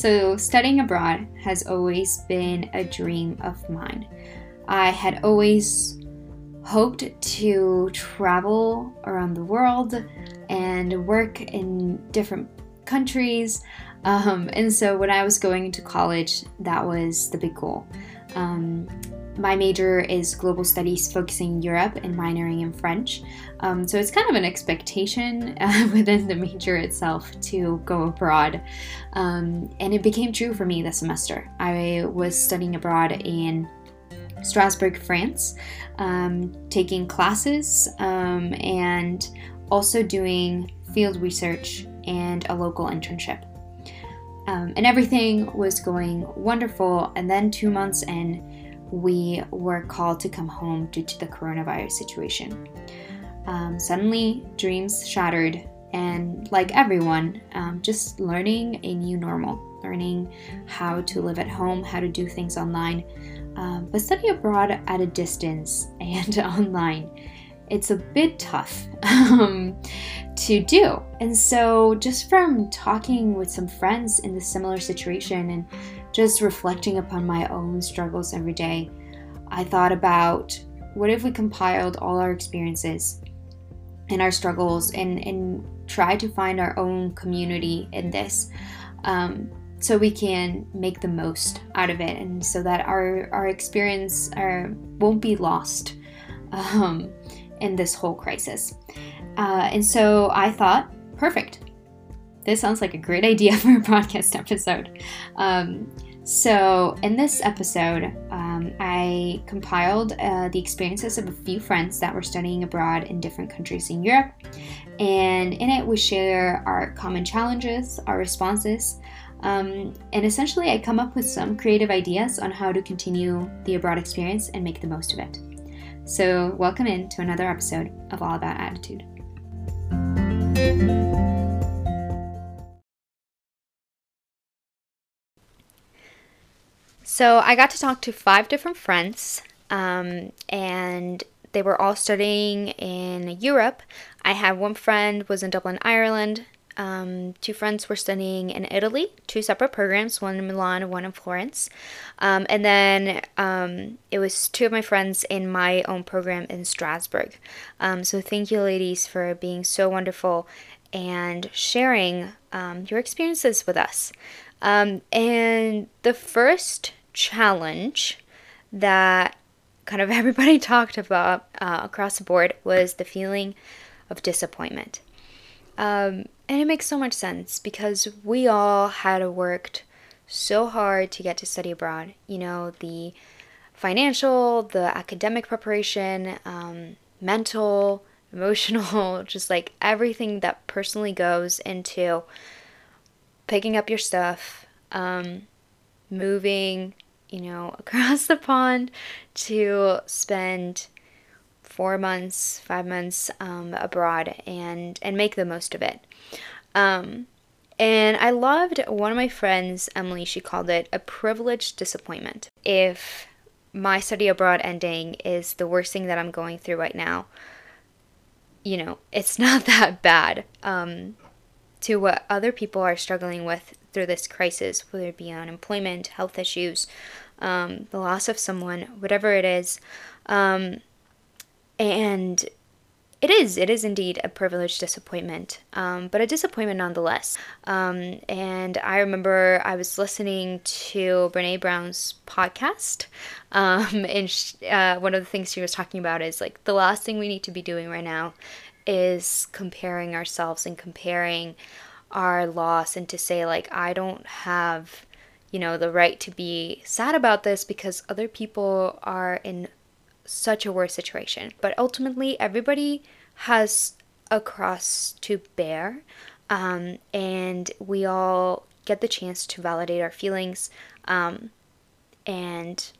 So, studying abroad has always been a dream of mine. I had always hoped to travel around the world and work in different countries. Um, and so when I was going to college, that was the big goal. Um, my major is global studies focusing Europe and minoring in French. Um, so it's kind of an expectation uh, within the major itself to go abroad. Um, and it became true for me this semester. I was studying abroad in Strasbourg, France, um, taking classes um, and also doing field research and a local internship. Um, and everything was going wonderful. And then, two months in, we were called to come home due to the coronavirus situation. Um, suddenly, dreams shattered, and like everyone, um, just learning a new normal, learning how to live at home, how to do things online. Um, but study abroad at a distance and online, it's a bit tough um, to do. And so, just from talking with some friends in the similar situation and just reflecting upon my own struggles every day, I thought about what if we compiled all our experiences and our struggles and, and try to find our own community in this. Um, so we can make the most out of it and so that our our experience our, won't be lost um, in this whole crisis uh, and so i thought perfect this sounds like a great idea for a podcast episode um, so in this episode um, i compiled uh, the experiences of a few friends that were studying abroad in different countries in europe and in it we share our common challenges our responses um, and essentially, I come up with some creative ideas on how to continue the abroad experience and make the most of it. So, welcome in to another episode of All About Attitude. So, I got to talk to five different friends, um, and they were all studying in Europe. I had one friend was in Dublin, Ireland. Um, two friends were studying in Italy, two separate programs, one in Milan one in Florence. Um, and then um, it was two of my friends in my own program in Strasbourg. Um, so thank you, ladies, for being so wonderful and sharing um, your experiences with us. Um, and the first challenge that kind of everybody talked about uh, across the board was the feeling of disappointment. Um, and it makes so much sense because we all had worked so hard to get to study abroad. You know, the financial, the academic preparation, um, mental, emotional, just like everything that personally goes into picking up your stuff, um, moving, you know, across the pond to spend four months, five months um, abroad and and make the most of it. Um, and I loved one of my friends, Emily, she called it a privileged disappointment. If my study abroad ending is the worst thing that I'm going through right now, you know, it's not that bad um, to what other people are struggling with through this crisis, whether it be unemployment, health issues, um, the loss of someone, whatever it is. Um, and it is. It is indeed a privileged disappointment, um, but a disappointment nonetheless. Um, and I remember I was listening to Brene Brown's podcast, um, and she, uh, one of the things she was talking about is like the last thing we need to be doing right now is comparing ourselves and comparing our loss, and to say like I don't have, you know, the right to be sad about this because other people are in such a worse situation. But ultimately, everybody has a cross to bear, um, and we all get the chance to validate our feelings um, and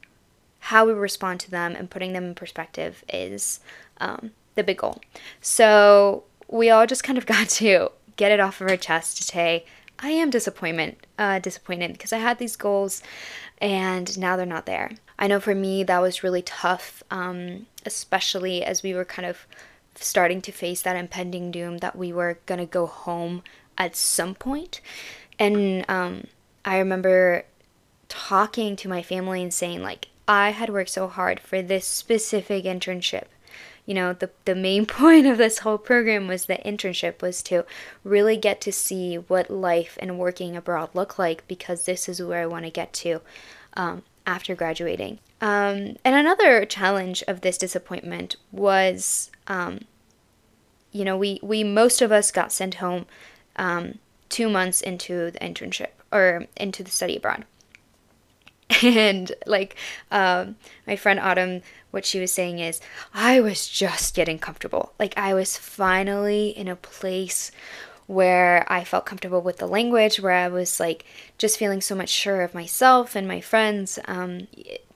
how we respond to them and putting them in perspective is um, the big goal. So we all just kind of got to get it off of her chest to say, I am disappointment, uh, disappointed because I had these goals and now they're not there. I know for me that was really tough, um, especially as we were kind of starting to face that impending doom that we were gonna go home at some point. And um, I remember talking to my family and saying, like, I had worked so hard for this specific internship. You know, the, the main point of this whole program was the internship was to really get to see what life and working abroad look like because this is where I want to get to um, after graduating. Um, and another challenge of this disappointment was, um, you know, we, we most of us got sent home um, two months into the internship or into the study abroad. And like um, my friend Autumn, what she was saying is, I was just getting comfortable. Like I was finally in a place where I felt comfortable with the language, where I was like just feeling so much sure of myself and my friends. Um,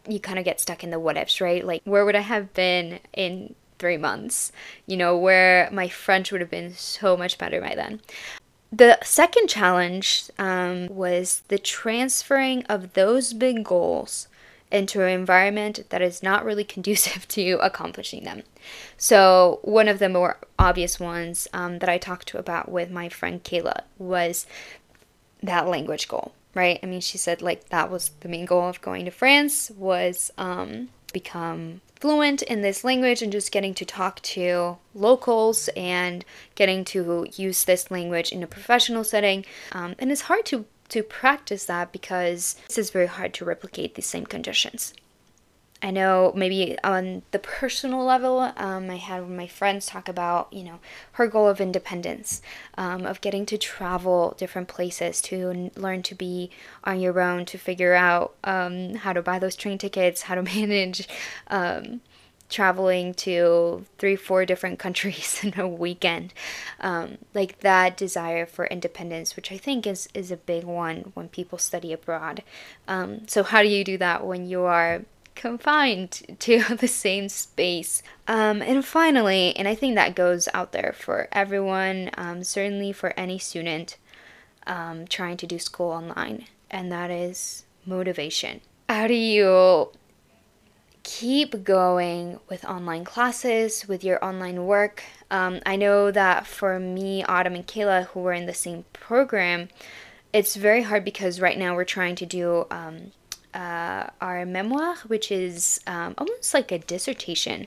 you kind of get stuck in the what ifs, right? Like, where would I have been in three months? You know, where my French would have been so much better by then. The second challenge um, was the transferring of those big goals into an environment that is not really conducive to accomplishing them. So, one of the more obvious ones um, that I talked to about with my friend Kayla was that language goal, right? I mean, she said like that was the main goal of going to France was um, become fluent in this language and just getting to talk to locals and getting to use this language in a professional setting. Um, and it's hard to, to practice that because this is very hard to replicate these same conditions. I know maybe on the personal level, um, I had my friends talk about, you know, her goal of independence, um, of getting to travel different places, to learn to be on your own, to figure out um, how to buy those train tickets, how to manage um, traveling to three, four different countries in a weekend. Um, like that desire for independence, which I think is, is a big one when people study abroad. Um, so, how do you do that when you are confined to the same space. Um, and finally, and I think that goes out there for everyone, um, certainly for any student um, trying to do school online, and that is motivation. How do you keep going with online classes, with your online work? Um, I know that for me, Autumn, and Kayla, who were in the same program, it's very hard because right now we're trying to do um, uh, our memoir, which is um, almost like a dissertation.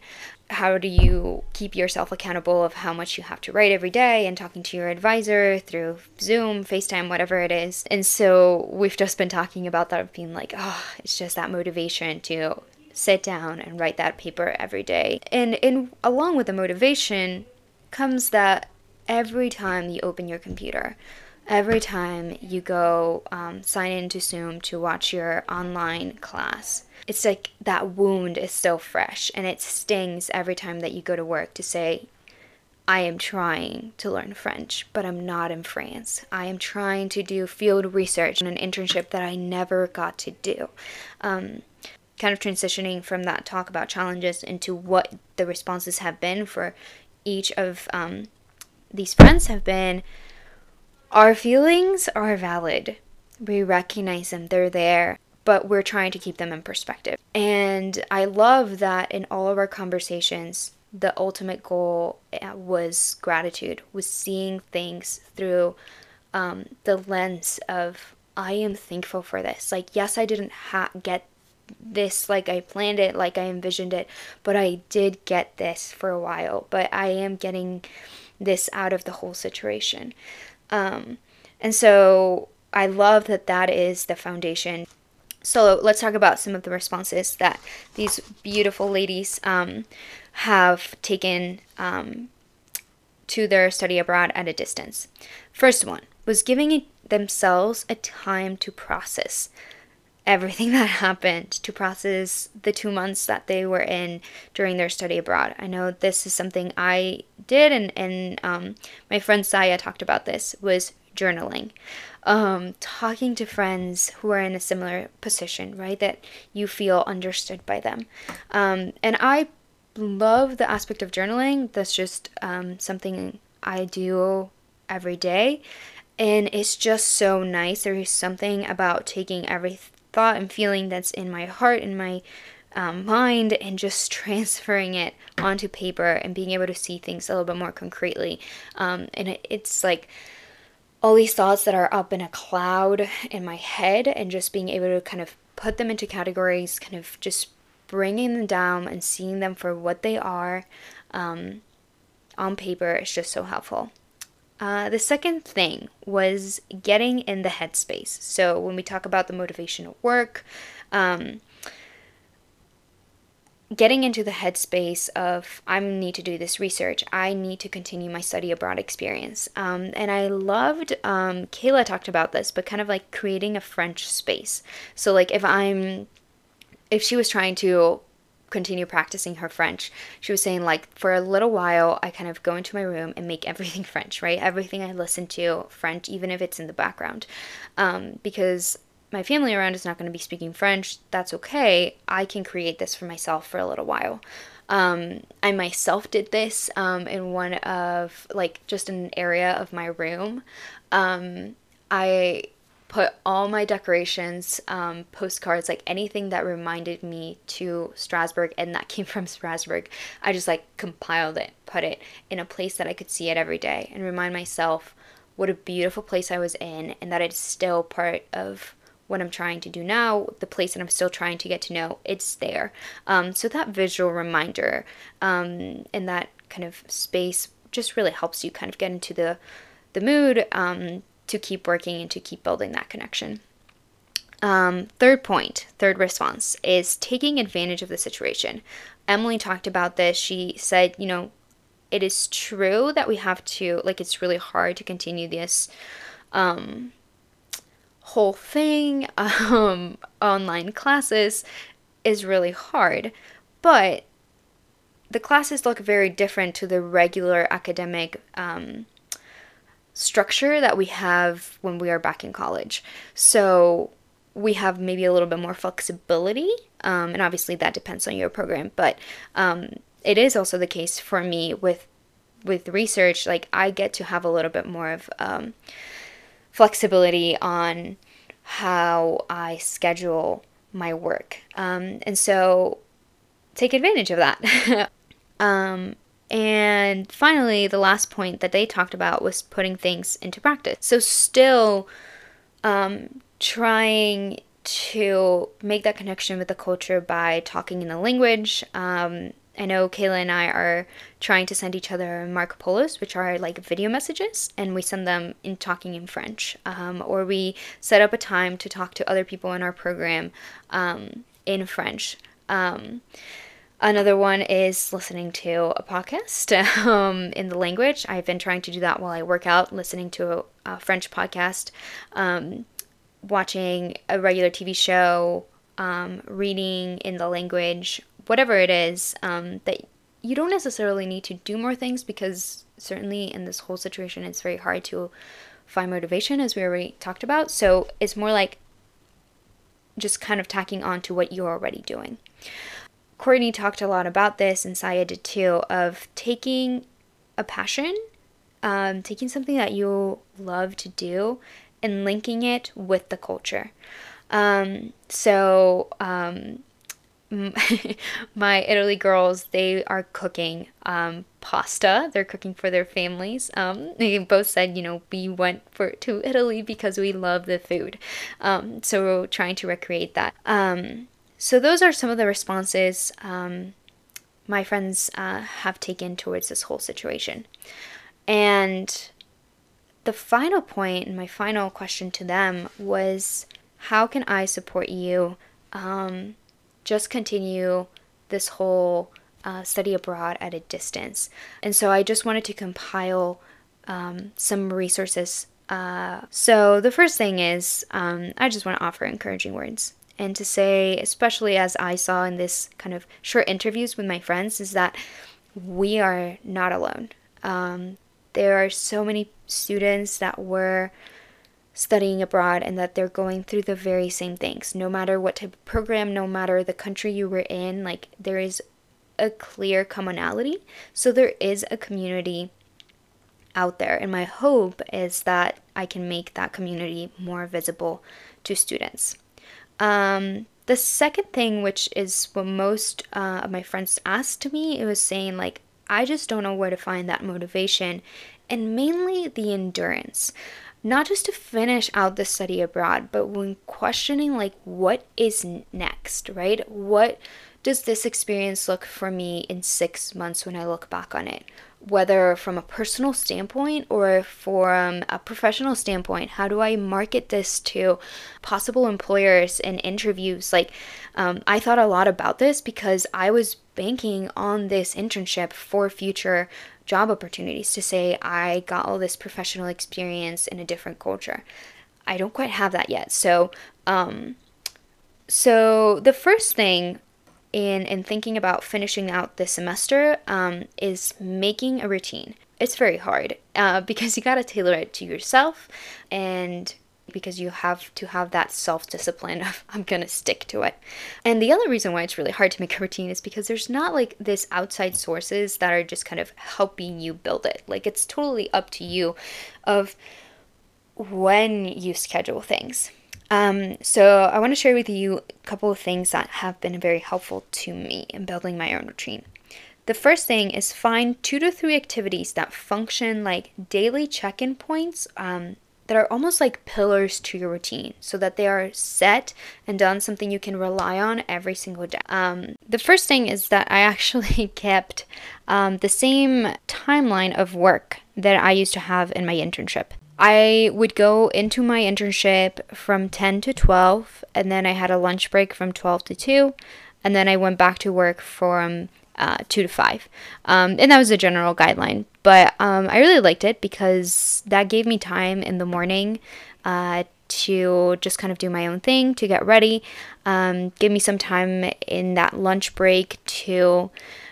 How do you keep yourself accountable of how much you have to write every day and talking to your advisor through Zoom, FaceTime, whatever it is? And so we've just been talking about that being like, oh, it's just that motivation to sit down and write that paper every day. And in along with the motivation comes that every time you open your computer, every time you go um, sign into Zoom to watch your online class. It's like that wound is still fresh and it stings every time that you go to work to say, I am trying to learn French, but I'm not in France. I am trying to do field research and an internship that I never got to do. Um, kind of transitioning from that talk about challenges into what the responses have been for each of um, these friends have been our feelings are valid. We recognize them, they're there, but we're trying to keep them in perspective. And I love that in all of our conversations, the ultimate goal uh, was gratitude, was seeing things through um, the lens of, I am thankful for this. Like, yes, I didn't ha- get this like I planned it, like I envisioned it, but I did get this for a while. But I am getting this out of the whole situation. Um, and so I love that that is the foundation. So let's talk about some of the responses that these beautiful ladies um, have taken um, to their study abroad at a distance. First one was giving themselves a time to process everything that happened to process the two months that they were in during their study abroad. I know this is something I did, and, and um, my friend Saya talked about this, was journaling. Um, talking to friends who are in a similar position, right? That you feel understood by them. Um, and I love the aspect of journaling. That's just um, something I do every day. And it's just so nice. There is something about taking every thought and feeling that's in my heart and my um, mind and just transferring it onto paper and being able to see things a little bit more concretely. Um, and it, it's like all these thoughts that are up in a cloud in my head and just being able to kind of put them into categories, kind of just bringing them down and seeing them for what they are um, on paper is just so helpful. Uh, the second thing was getting in the headspace. So, when we talk about the motivational work, um, getting into the headspace of I need to do this research, I need to continue my study abroad experience. Um, and I loved, um, Kayla talked about this, but kind of like creating a French space. So, like, if I'm, if she was trying to continue practicing her French, she was saying, like, for a little while, I kind of go into my room and make everything French, right? Everything I listen to, French, even if it's in the background. Um, because my family around is not going to be speaking French, that's okay. I can create this for myself for a little while. Um, I myself did this um, in one of, like, just an area of my room. Um, I put all my decorations, um, postcards, like anything that reminded me to Strasbourg and that came from Strasbourg. I just like compiled it, put it in a place that I could see it every day and remind myself what a beautiful place I was in and that it's still part of what I'm trying to do now, the place that I'm still trying to get to know, it's there. Um, so that visual reminder um, and that kind of space just really helps you kind of get into the the mood um, to keep working and to keep building that connection. Um, third point, third response is taking advantage of the situation. Emily talked about this. She said, you know, it is true that we have to, like, it's really hard to continue this um, whole thing, um, online classes, is really hard. But the classes look very different to the regular academic um, structure that we have when we are back in college. So we have maybe a little bit more flexibility, um, and obviously that depends on your program. But um, it is also the case for me with with research. Like I get to have a little bit more of um, flexibility on how I schedule my work. Um, and so take advantage of that. um, and finally, the last point that they talked about was putting things into practice. So, still um, trying to make that connection with the culture by talking in the language, um, I know Kayla and I are trying to send each other Marco Polos, which are like video messages, and we send them in talking in French. Um, or we set up a time to talk to other people in our program um, in French. Another one is listening to a podcast um, in the language. I've been trying to do that while I work out, listening to a, a French podcast, um, watching a regular TV show, um, reading in the language whatever it is, um, that you don't necessarily need to do more things because certainly in this whole situation, it's very hard to find motivation, as we already talked about. So it's more like just kind of tacking on to what you're already doing. Courtney talked a lot about this, and Saya did too, of taking a passion, um, taking something that you love to do, and linking it with the culture. Um, so, um, my Italy girls, they are cooking um, pasta. They're cooking for their families. Um, they both said, you know, we went for to Italy because we love the food. Um, so we're trying to recreate that. Um, so those are some of the responses um, my friends uh, have taken towards this whole situation. And the final point, and my final question to them was, how can I support you? Um, just continue this whole uh, study abroad at a distance. And so I just wanted to compile um, some resources. Uh, so the first thing is um, I just want to offer encouraging words. And to say, especially as I saw in this kind of short interviews with my friends, is that we are not alone. Um, there are so many students that were studying abroad and that they're going through the very same things. No matter what type of program, no matter the country you were in, like there is a clear commonality. So there is a community out there. And my hope is that I can make that community more visible to students. Um, the second thing, which is what most uh, of my friends asked me, it was saying, like, I just don't know where to find that motivation and mainly the endurance. not just to finish out the study abroad, but when questioning like what is next, right? What does this experience look for me in 6 months when I look back on it? Whether from a personal standpoint or from a professional standpoint, how do I market this to possible employers in interviews? Like, um, I thought a lot about this because I was banking on this internship for future job opportunities to say I got all this professional experience in a different culture. I don't quite have that yet. So, um, so the first thing in in thinking about finishing out this semester um, is making a routine. It's very hard uh, because you gotta tailor it to yourself and because you have to have that self discipline of I'm gonna stick to it. And the other reason why it's really hard to make a routine is because there's not like this outside sources that are just kind of helping you build it. Like it's totally up to you of when you schedule things. Um, so I want to share with you a couple of things that have been very helpful to me in building my own routine. The first thing is find two to three activities that function like daily check in points um, that are almost like pillars to your routine so that they are set and done something you can rely on every single day. Um, the first thing is that I actually kept um, the same timeline of work that I used to have in my internship. I would go into my internship from 10 to 12, and then I had a lunch break from 12 to 2, and then I went back to work from uh, 2 to 5. Um, and that was a general guideline. But um, I really liked it because that gave me time in the morning uh, to just kind of do my own thing, to get ready, um, give me some time in that lunch break to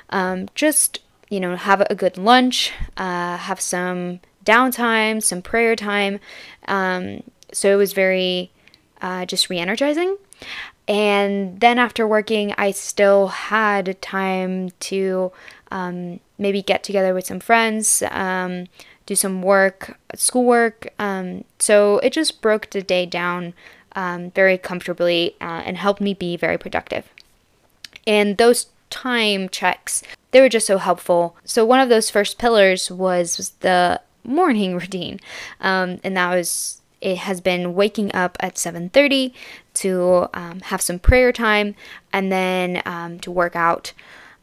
um, just, you know, have a good lunch, uh, have some downtime, some prayer time. Um, so it was very uh, just re energizing. And then after working, I still had time to um, maybe get together with some friends, um, do some work, schoolwork. Um, so it just broke the day down um, very comfortably uh, and helped me be very productive. And those time checks, they were just so helpful. So one of those first pillars was the morning routine, um, and that was it has been waking up at 7.30 to um, have some prayer time and then um, to work out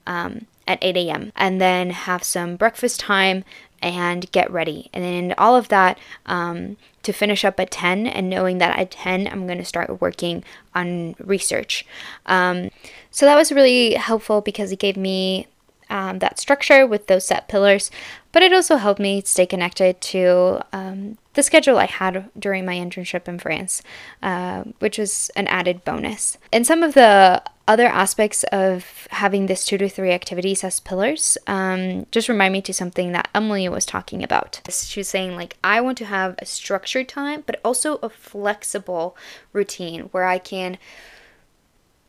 um, at 8 a.m. and then have some breakfast time and get ready. And then all of that um, to finish up at 10 and knowing that at 10 I'm going to start working on research. Um, so that was really helpful because it gave me um, that structure with those set pillars, but it also helped me stay connected to um, the schedule I had during my internship in France, uh, which was an added bonus. And some of the other aspects of having this two to three activities as pillars um, just remind me to something that Emily was talking about. She was saying, like, I want to have a structured time, but also a flexible routine where I can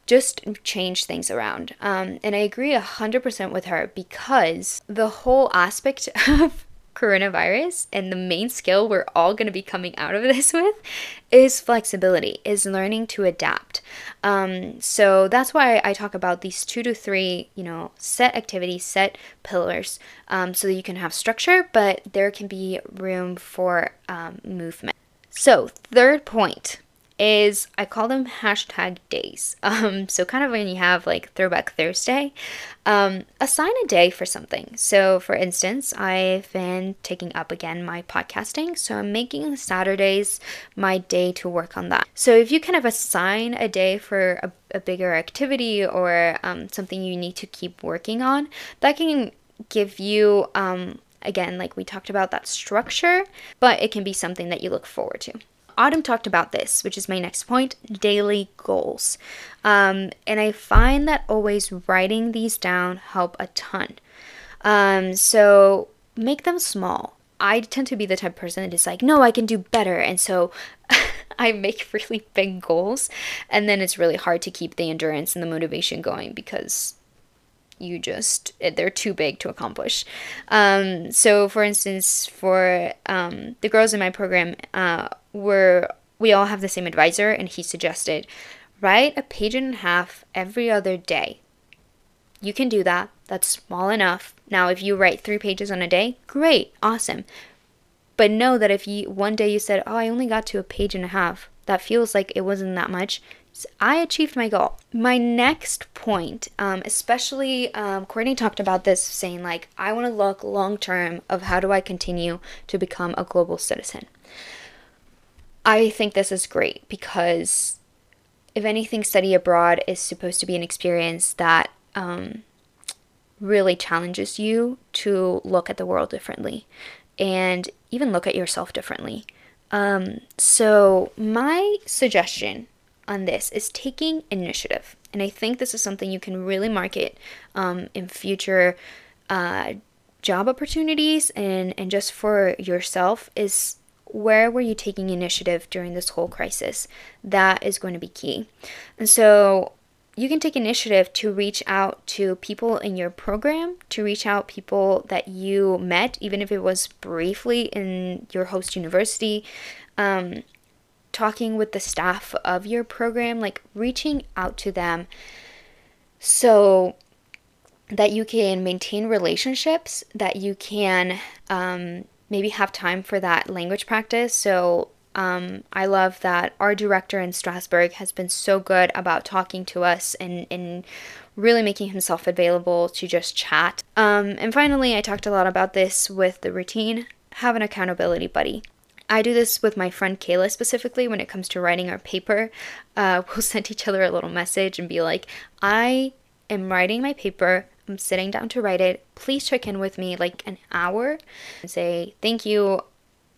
just change things around. Um, and I agree 100% with her because the whole aspect of coronavirus and the main skill we're all going to be coming out of this with is flexibility, is learning to adapt. Um, so that's why I talk about these two to three, you know, set activities, set pillars, um, so that you can have structure, but there can be room for um, movement. So, third point is I call them hashtag days. Um, so kind of when you have like Throwback Thursday, um, assign a day for something. So for instance, I've been taking up again my podcasting, so I'm making Saturdays my day to work on that. So if you kind of assign a day for a, a bigger activity or um, something you need to keep working on, that can give you um, again, like we talked about that structure, but it can be something that you look forward to. Autumn talked about this, which is my next point daily goals. Um, and I find that always writing these down help a ton. Um, so make them small. I tend to be the type of person that is like, no, I can do better. And so I make really big goals. And then it's really hard to keep the endurance and the motivation going because you just they're too big to accomplish. Um, so for instance for um, the girls in my program uh, we're we all have the same advisor and he suggested write a page and a half every other day. You can do that. That's small enough. Now if you write three pages on a day great awesome. But know that if you one day you said, "Oh, I only got to a page and a half," that feels like it wasn't that much. I achieved my goal. My next point, um, especially um, Courtney talked about this, saying like, I want to look long term of how do I continue to become a global citizen. I think this is great because, if anything, study abroad is supposed to be an experience that um, really challenges you to look at the world differently and even look at yourself differently. Um, so, my suggestion on this is taking initiative. And I think this is something you can really market um, in future uh, job opportunities and, and just for yourself is where were you taking initiative during this whole crisis? That is going to be key. And so you can take initiative to reach out to people in your program, to reach out people that you met, even if it was briefly in your host university. Um, talking with the staff of your program, like reaching out to them so that you can maintain relationships, that you can um, maybe have time for that language practice. So um, I love that our director in Strasbourg has been so good about talking to us and, and really making himself available to just chat. Um, and finally, I talked a lot about this with the routine have an accountability buddy. I do this with my friend Kayla specifically when it comes to writing our paper. Uh, we'll send each other a little message and be like, I am writing my paper. I'm sitting down to write it. Please check in with me like an hour and say, Thank you.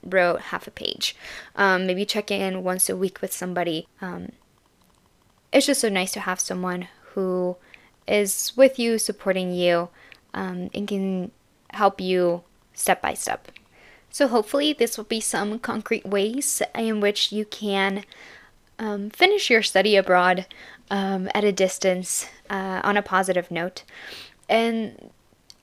Wrote half a page. Um, maybe check in once a week with somebody. Um, it's just so nice to have someone who is with you, supporting you, um, and can help you step by step. So, hopefully, this will be some concrete ways in which you can um, finish your study abroad um, at a distance uh, on a positive note. And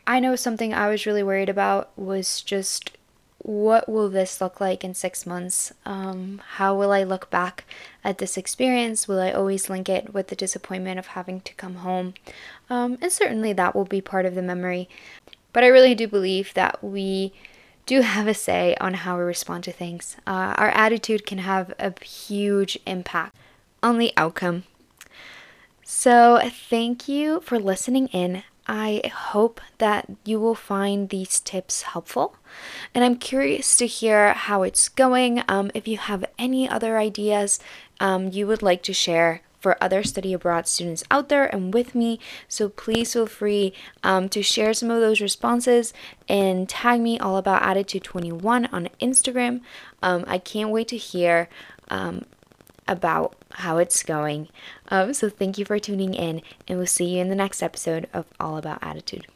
I know something I was really worried about was just what will this look like in six months? Um, how will I look back at this experience? Will I always link it with the disappointment of having to come home? Um, and certainly that will be part of the memory. But I really do believe that we do have a say on how we respond to things. Uh, our attitude can have a huge impact on the outcome. So, thank you for listening in. I hope that you will find these tips helpful. And I'm curious to hear how it's going. Um, if you have any other ideas um, you would like to share, for other study abroad students out there and with me. So please feel free um, to share some of those responses and tag me all about Attitude 21 on Instagram. Um, I can't wait to hear um, about how it's going. Um, so thank you for tuning in, and we'll see you in the next episode of All About Attitude.